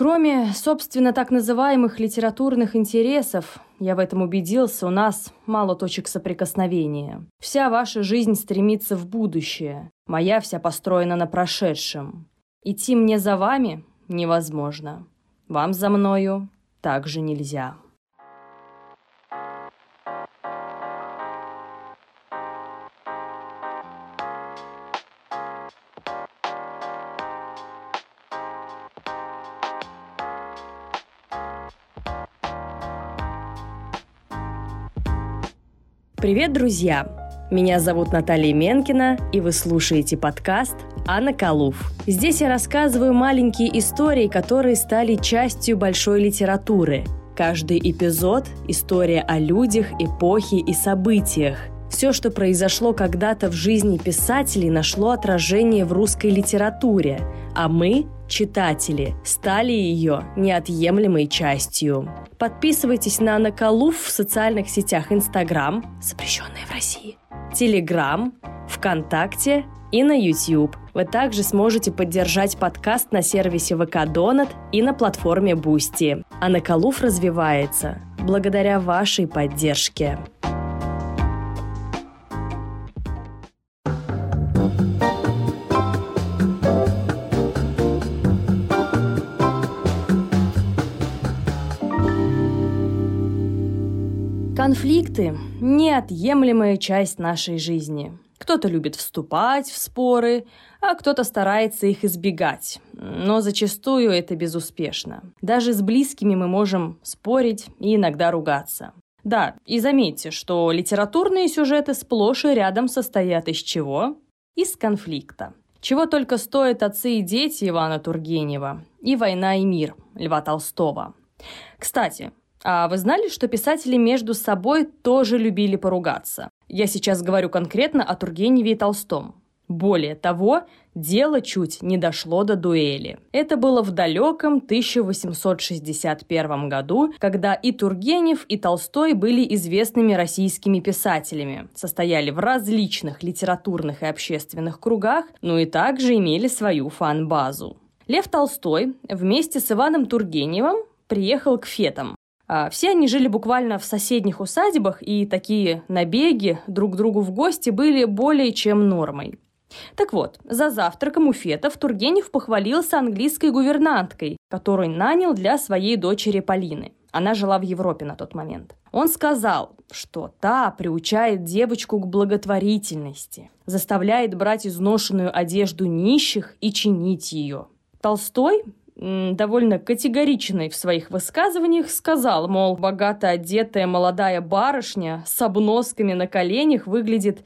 Кроме, собственно, так называемых литературных интересов, я в этом убедился, у нас мало точек соприкосновения. Вся ваша жизнь стремится в будущее, моя вся построена на прошедшем. Идти мне за вами невозможно. Вам за мною также нельзя. Привет, друзья! Меня зовут Наталья Менкина, и вы слушаете подкаст «Анна Калуф». Здесь я рассказываю маленькие истории, которые стали частью большой литературы. Каждый эпизод – история о людях, эпохе и событиях. Все, что произошло когда-то в жизни писателей, нашло отражение в русской литературе, а мы читатели, стали ее неотъемлемой частью. Подписывайтесь на Наколув в социальных сетях Инстаграм, запрещенные в России, Телеграм, ВКонтакте и на YouTube. Вы также сможете поддержать подкаст на сервисе ВК Донат и на платформе Boosty. А Наколув развивается благодаря вашей поддержке. Конфликты – неотъемлемая часть нашей жизни. Кто-то любит вступать в споры, а кто-то старается их избегать. Но зачастую это безуспешно. Даже с близкими мы можем спорить и иногда ругаться. Да, и заметьте, что литературные сюжеты сплошь и рядом состоят из чего? Из конфликта. Чего только стоят отцы и дети Ивана Тургенева и «Война и мир» Льва Толстого. Кстати, а вы знали, что писатели между собой тоже любили поругаться? Я сейчас говорю конкретно о Тургеневе и Толстом. Более того, дело чуть не дошло до дуэли. Это было в далеком 1861 году, когда и Тургенев, и Толстой были известными российскими писателями, состояли в различных литературных и общественных кругах, но и также имели свою фан-базу. Лев Толстой вместе с Иваном Тургеневым приехал к фетам, все они жили буквально в соседних усадьбах, и такие набеги друг к другу в гости были более чем нормой. Так вот, за завтраком у Фетов Тургенев похвалился английской гувернанткой, которую нанял для своей дочери Полины. Она жила в Европе на тот момент. Он сказал, что та приучает девочку к благотворительности, заставляет брать изношенную одежду нищих и чинить ее. Толстой довольно категоричный в своих высказываниях, сказал, мол, богато одетая молодая барышня с обносками на коленях выглядит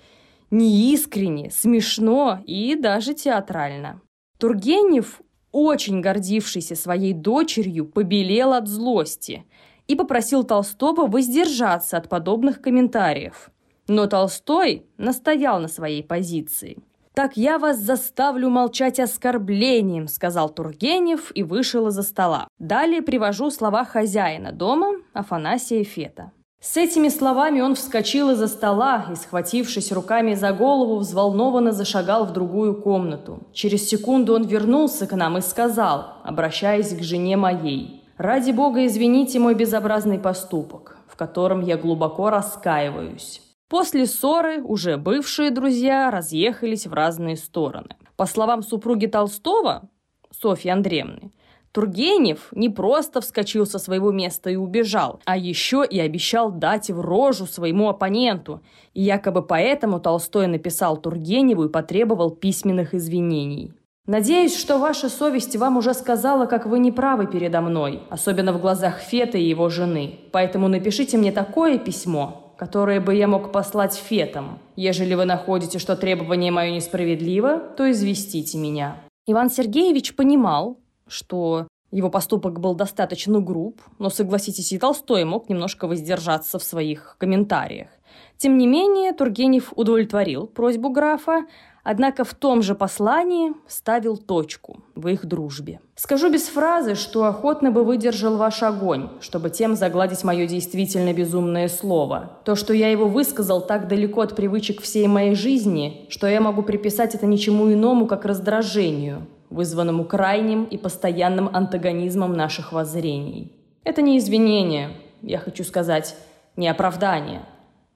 неискренне, смешно и даже театрально. Тургенев, очень гордившийся своей дочерью, побелел от злости и попросил Толстого воздержаться от подобных комментариев. Но Толстой настоял на своей позиции – «Так я вас заставлю молчать оскорблением», — сказал Тургенев и вышел из-за стола. Далее привожу слова хозяина дома Афанасия Фета. С этими словами он вскочил из-за стола и, схватившись руками за голову, взволнованно зашагал в другую комнату. Через секунду он вернулся к нам и сказал, обращаясь к жене моей, «Ради Бога, извините мой безобразный поступок, в котором я глубоко раскаиваюсь. После ссоры уже бывшие друзья разъехались в разные стороны. По словам супруги Толстого, Софьи Андреевны, Тургенев не просто вскочил со своего места и убежал, а еще и обещал дать в рожу своему оппоненту. И якобы поэтому Толстой написал Тургеневу и потребовал письменных извинений. Надеюсь, что ваша совесть вам уже сказала, как вы неправы передо мной, особенно в глазах Фета и его жены. Поэтому напишите мне такое письмо, которые бы я мог послать фетам. Ежели вы находите, что требование мое несправедливо, то известите меня». Иван Сергеевич понимал, что его поступок был достаточно груб, но, согласитесь, и Толстой мог немножко воздержаться в своих комментариях. Тем не менее, Тургенев удовлетворил просьбу графа, однако в том же послании ставил точку в их дружбе. Скажу без фразы, что охотно бы выдержал ваш огонь, чтобы тем загладить мое действительно безумное слово. То, что я его высказал так далеко от привычек всей моей жизни, что я могу приписать это ничему иному, как раздражению. вызванному крайним и постоянным антагонизмом наших воззрений. Это не извинение, я хочу сказать, не оправдание,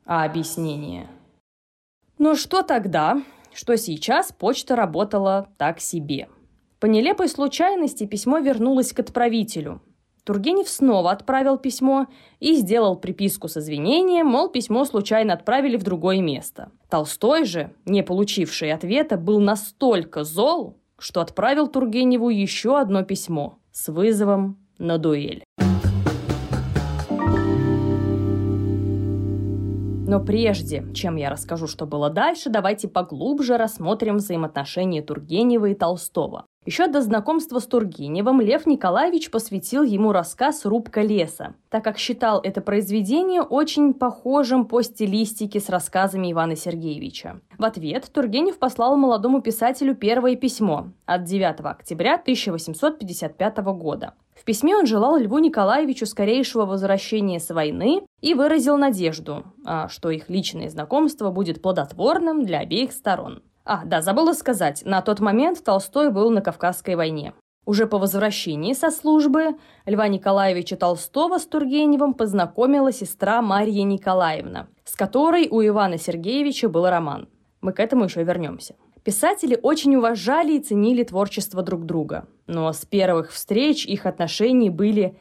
а объяснение. Но что тогда, что сейчас почта работала так себе? По нелепой случайности письмо вернулось к отправителю. Тургенев снова отправил письмо и сделал приписку с извинением, мол, письмо случайно отправили в другое место. Толстой же, не получивший ответа, был настолько зол, что отправил Тургеневу еще одно письмо с вызовом на дуэль. Но прежде, чем я расскажу, что было дальше, давайте поглубже рассмотрим взаимоотношения Тургенева и Толстого. Еще до знакомства с Тургеневым Лев Николаевич посвятил ему рассказ «Рубка леса», так как считал это произведение очень похожим по стилистике с рассказами Ивана Сергеевича. В ответ Тургенев послал молодому писателю первое письмо от 9 октября 1855 года. В письме он желал Льву Николаевичу скорейшего возвращения с войны и выразил надежду, а, что их личное знакомство будет плодотворным для обеих сторон. А, да, забыла сказать, на тот момент Толстой был на Кавказской войне. Уже по возвращении со службы Льва Николаевича Толстого с Тургеневым познакомила сестра Марья Николаевна, с которой у Ивана Сергеевича был роман. Мы к этому еще вернемся. Писатели очень уважали и ценили творчество друг друга, но с первых встреч их отношения были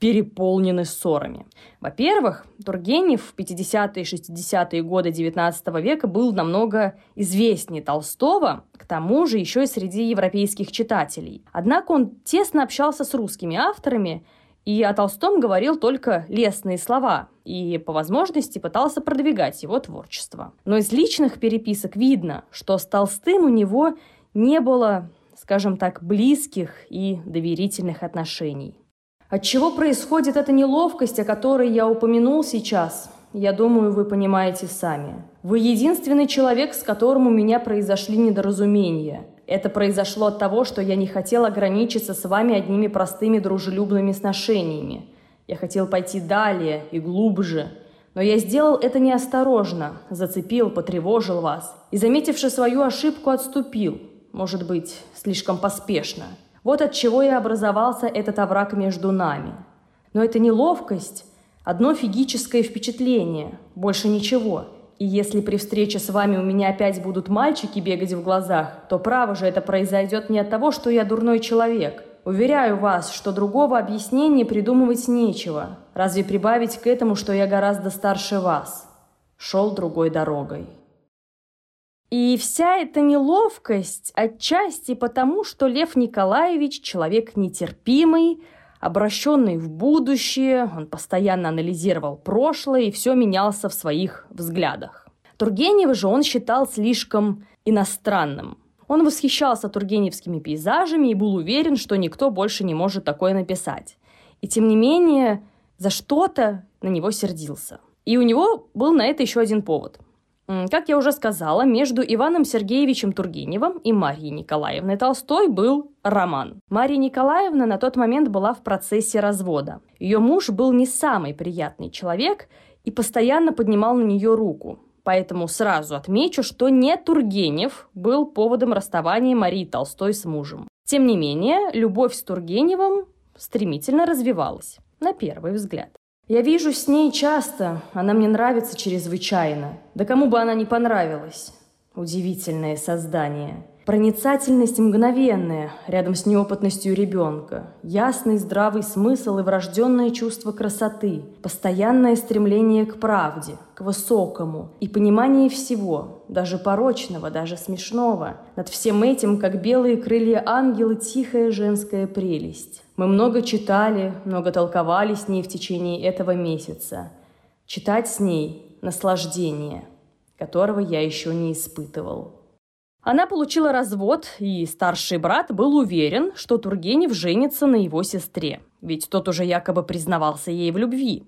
переполнены ссорами. Во-первых, Тургенев в 50-е и 60-е годы XIX века был намного известнее Толстого, к тому же еще и среди европейских читателей. Однако он тесно общался с русскими авторами и о Толстом говорил только лестные слова и по возможности пытался продвигать его творчество. Но из личных переписок видно, что с Толстым у него не было, скажем так, близких и доверительных отношений. От чего происходит эта неловкость, о которой я упомянул сейчас? Я думаю, вы понимаете сами. Вы единственный человек, с которым у меня произошли недоразумения. Это произошло от того, что я не хотел ограничиться с вами одними простыми дружелюбными сношениями. Я хотел пойти далее и глубже. Но я сделал это неосторожно, зацепил, потревожил вас. И, заметивши свою ошибку, отступил. Может быть, слишком поспешно. Вот от чего и образовался этот овраг между нами. Но это неловкость, одно фигическое впечатление, больше ничего. И если при встрече с вами у меня опять будут мальчики бегать в глазах, то право же это произойдет не от того, что я дурной человек. Уверяю вас, что другого объяснения придумывать нечего. Разве прибавить к этому, что я гораздо старше вас? Шел другой дорогой. И вся эта неловкость отчасти потому, что Лев Николаевич человек нетерпимый, обращенный в будущее, он постоянно анализировал прошлое и все менялся в своих взглядах. Тургенева же он считал слишком иностранным. Он восхищался тургеневскими пейзажами и был уверен, что никто больше не может такое написать. И тем не менее, за что-то на него сердился. И у него был на это еще один повод – как я уже сказала, между Иваном Сергеевичем Тургеневым и Марьей Николаевной Толстой был роман. Марья Николаевна на тот момент была в процессе развода. Ее муж был не самый приятный человек и постоянно поднимал на нее руку. Поэтому сразу отмечу, что не Тургенев был поводом расставания Марии Толстой с мужем. Тем не менее, любовь с Тургеневым стремительно развивалась, на первый взгляд. Я вижу с ней часто, она мне нравится чрезвычайно. Да кому бы она не понравилась. Удивительное создание. Проницательность мгновенная, рядом с неопытностью ребенка. Ясный здравый смысл и врожденное чувство красоты. Постоянное стремление к правде, к высокому. И понимание всего, даже порочного, даже смешного. Над всем этим, как белые крылья ангела, тихая женская прелесть. Мы много читали, много толковали с ней в течение этого месяца. Читать с ней – наслаждение, которого я еще не испытывал. Она получила развод, и старший брат был уверен, что Тургенев женится на его сестре, ведь тот уже якобы признавался ей в любви.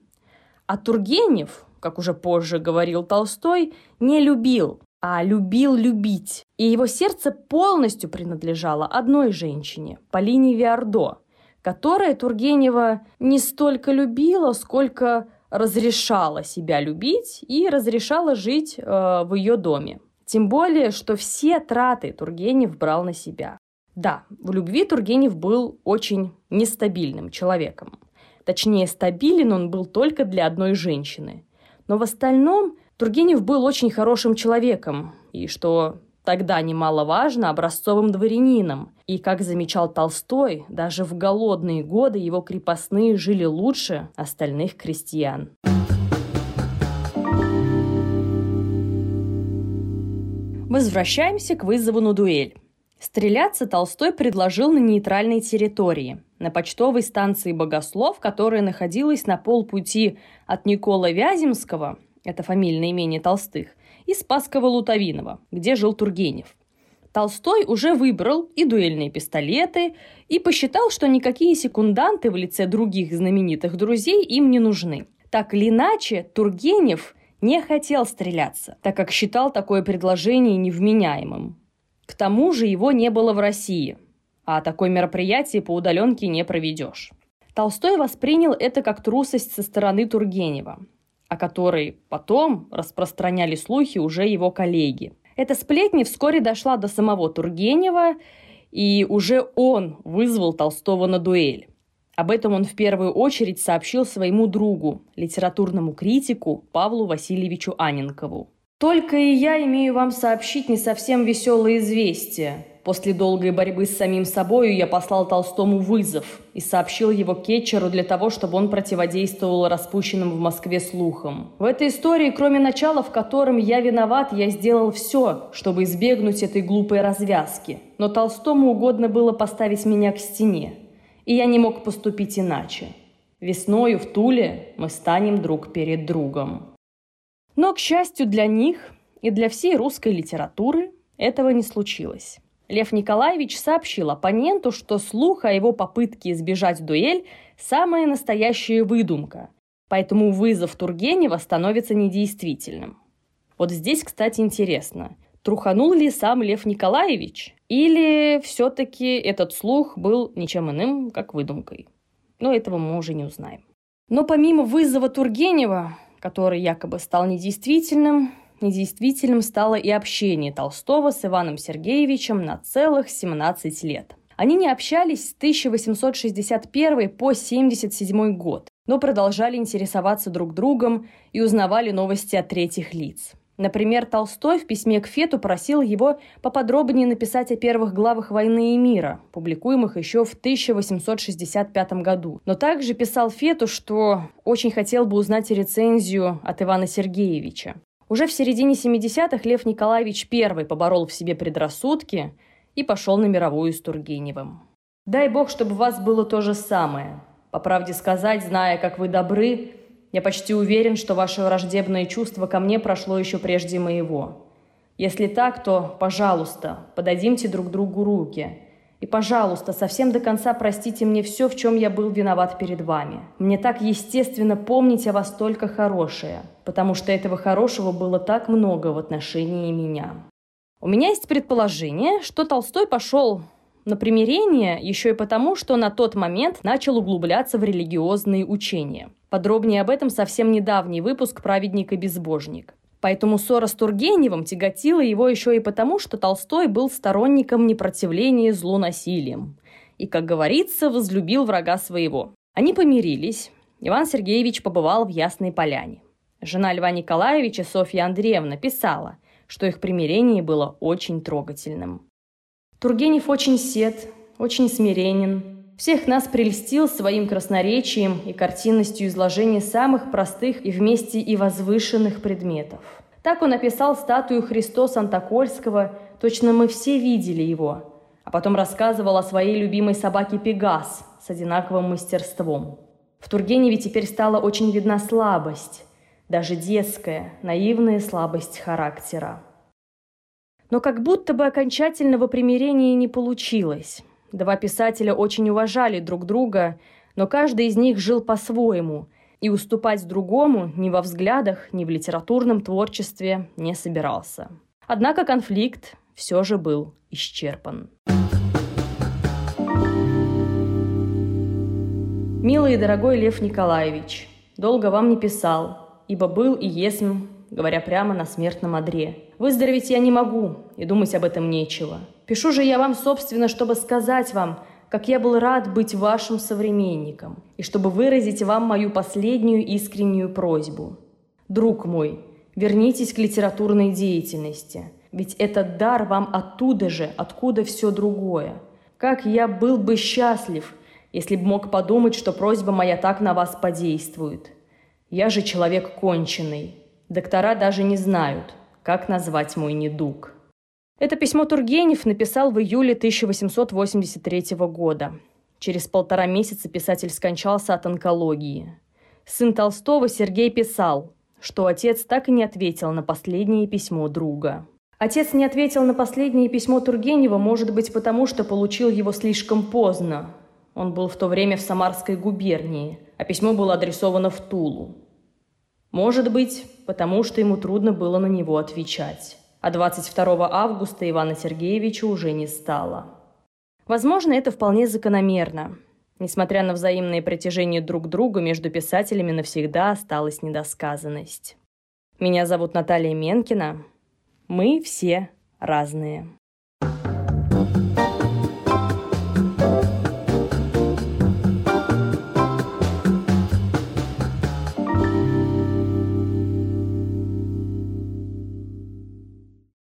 А Тургенев, как уже позже говорил Толстой, не любил, а любил любить. И его сердце полностью принадлежало одной женщине, Полине Виардо, которая Тургенева не столько любила, сколько разрешала себя любить и разрешала жить э, в ее доме. Тем более, что все траты Тургенев брал на себя. Да, в любви Тургенев был очень нестабильным человеком. Точнее, стабилен он был только для одной женщины. Но в остальном Тургенев был очень хорошим человеком, и, что тогда немаловажно, образцовым дворянином. И, как замечал Толстой, даже в голодные годы его крепостные жили лучше остальных крестьян. Возвращаемся к вызову на дуэль. Стреляться Толстой предложил на нейтральной территории, на почтовой станции Богослов, которая находилась на полпути от Никола Вяземского, это фамильное имение Толстых, и Спасского-Лутовинова, где жил Тургенев. Толстой уже выбрал и дуэльные пистолеты, и посчитал, что никакие секунданты в лице других знаменитых друзей им не нужны. Так или иначе, Тургенев не хотел стреляться, так как считал такое предложение невменяемым. К тому же его не было в России, а такое мероприятие по удаленке не проведешь. Толстой воспринял это как трусость со стороны Тургенева, о которой потом распространяли слухи уже его коллеги. Эта сплетня вскоре дошла до самого Тургенева, и уже он вызвал Толстого на дуэль. Об этом он в первую очередь сообщил своему другу, литературному критику Павлу Васильевичу Аненкову. Только и я имею вам сообщить не совсем веселое известие. После долгой борьбы с самим собою я послал Толстому вызов и сообщил его Кетчеру для того, чтобы он противодействовал распущенным в Москве слухам. В этой истории, кроме начала, в котором я виноват, я сделал все, чтобы избегнуть этой глупой развязки. Но Толстому угодно было поставить меня к стене. И я не мог поступить иначе. Весною в Туле мы станем друг перед другом. Но, к счастью для них и для всей русской литературы, этого не случилось. Лев Николаевич сообщил оппоненту, что слух о его попытке избежать дуэль – самая настоящая выдумка, поэтому вызов Тургенева становится недействительным. Вот здесь, кстати, интересно, труханул ли сам Лев Николаевич, или все-таки этот слух был ничем иным, как выдумкой. Но этого мы уже не узнаем. Но помимо вызова Тургенева, который якобы стал недействительным, недействительным стало и общение Толстого с Иваном Сергеевичем на целых 17 лет. Они не общались с 1861 по 1977 год, но продолжали интересоваться друг другом и узнавали новости от третьих лиц. Например, Толстой в письме к Фету просил его поподробнее написать о первых главах «Войны и мира», публикуемых еще в 1865 году. Но также писал Фету, что очень хотел бы узнать рецензию от Ивана Сергеевича. Уже в середине 70-х Лев Николаевич I поборол в себе предрассудки и пошел на мировую с Тургеневым. «Дай бог, чтобы у вас было то же самое. По правде сказать, зная, как вы добры, я почти уверен, что ваше враждебное чувство ко мне прошло еще прежде моего. Если так, то, пожалуйста, подадимте друг другу руки. И, пожалуйста, совсем до конца простите мне все, в чем я был виноват перед вами. Мне так естественно помнить о вас только хорошее, потому что этого хорошего было так много в отношении меня. У меня есть предположение, что Толстой пошел на примирение еще и потому, что на тот момент начал углубляться в религиозные учения. Подробнее об этом совсем недавний выпуск «Праведник и безбожник». Поэтому ссора с Тургеневым тяготила его еще и потому, что Толстой был сторонником непротивления злу насилием. И, как говорится, возлюбил врага своего. Они помирились. Иван Сергеевич побывал в Ясной Поляне. Жена Льва Николаевича, Софья Андреевна, писала, что их примирение было очень трогательным. Тургенев очень сед, очень смиренен. Всех нас прельстил своим красноречием и картинностью изложения самых простых и вместе и возвышенных предметов. Так он описал статую Христос Антокольского, точно мы все видели его, а потом рассказывал о своей любимой собаке Пегас с одинаковым мастерством. В Тургеневе теперь стала очень видна слабость, даже детская, наивная слабость характера. Но как будто бы окончательного примирения не получилось. Два писателя очень уважали друг друга, но каждый из них жил по-своему, и уступать другому ни во взглядах, ни в литературном творчестве не собирался. Однако конфликт все же был исчерпан. Милый и дорогой Лев Николаевич, долго вам не писал, ибо был и есмь говоря прямо на смертном одре. Выздороветь я не могу, и думать об этом нечего. Пишу же я вам, собственно, чтобы сказать вам, как я был рад быть вашим современником, и чтобы выразить вам мою последнюю искреннюю просьбу. Друг мой, вернитесь к литературной деятельности, ведь этот дар вам оттуда же, откуда все другое. Как я был бы счастлив, если бы мог подумать, что просьба моя так на вас подействует. Я же человек конченый. Доктора даже не знают, как назвать мой недуг. Это письмо Тургенев написал в июле 1883 года. Через полтора месяца писатель скончался от онкологии. Сын Толстого Сергей писал, что отец так и не ответил на последнее письмо друга. Отец не ответил на последнее письмо Тургенева, может быть, потому что получил его слишком поздно, он был в то время в Самарской губернии, а письмо было адресовано в Тулу. Может быть, потому что ему трудно было на него отвечать. А 22 августа Ивана Сергеевича уже не стало. Возможно, это вполне закономерно. Несмотря на взаимное притяжение друг к другу, между писателями навсегда осталась недосказанность. Меня зовут Наталья Менкина. Мы все разные.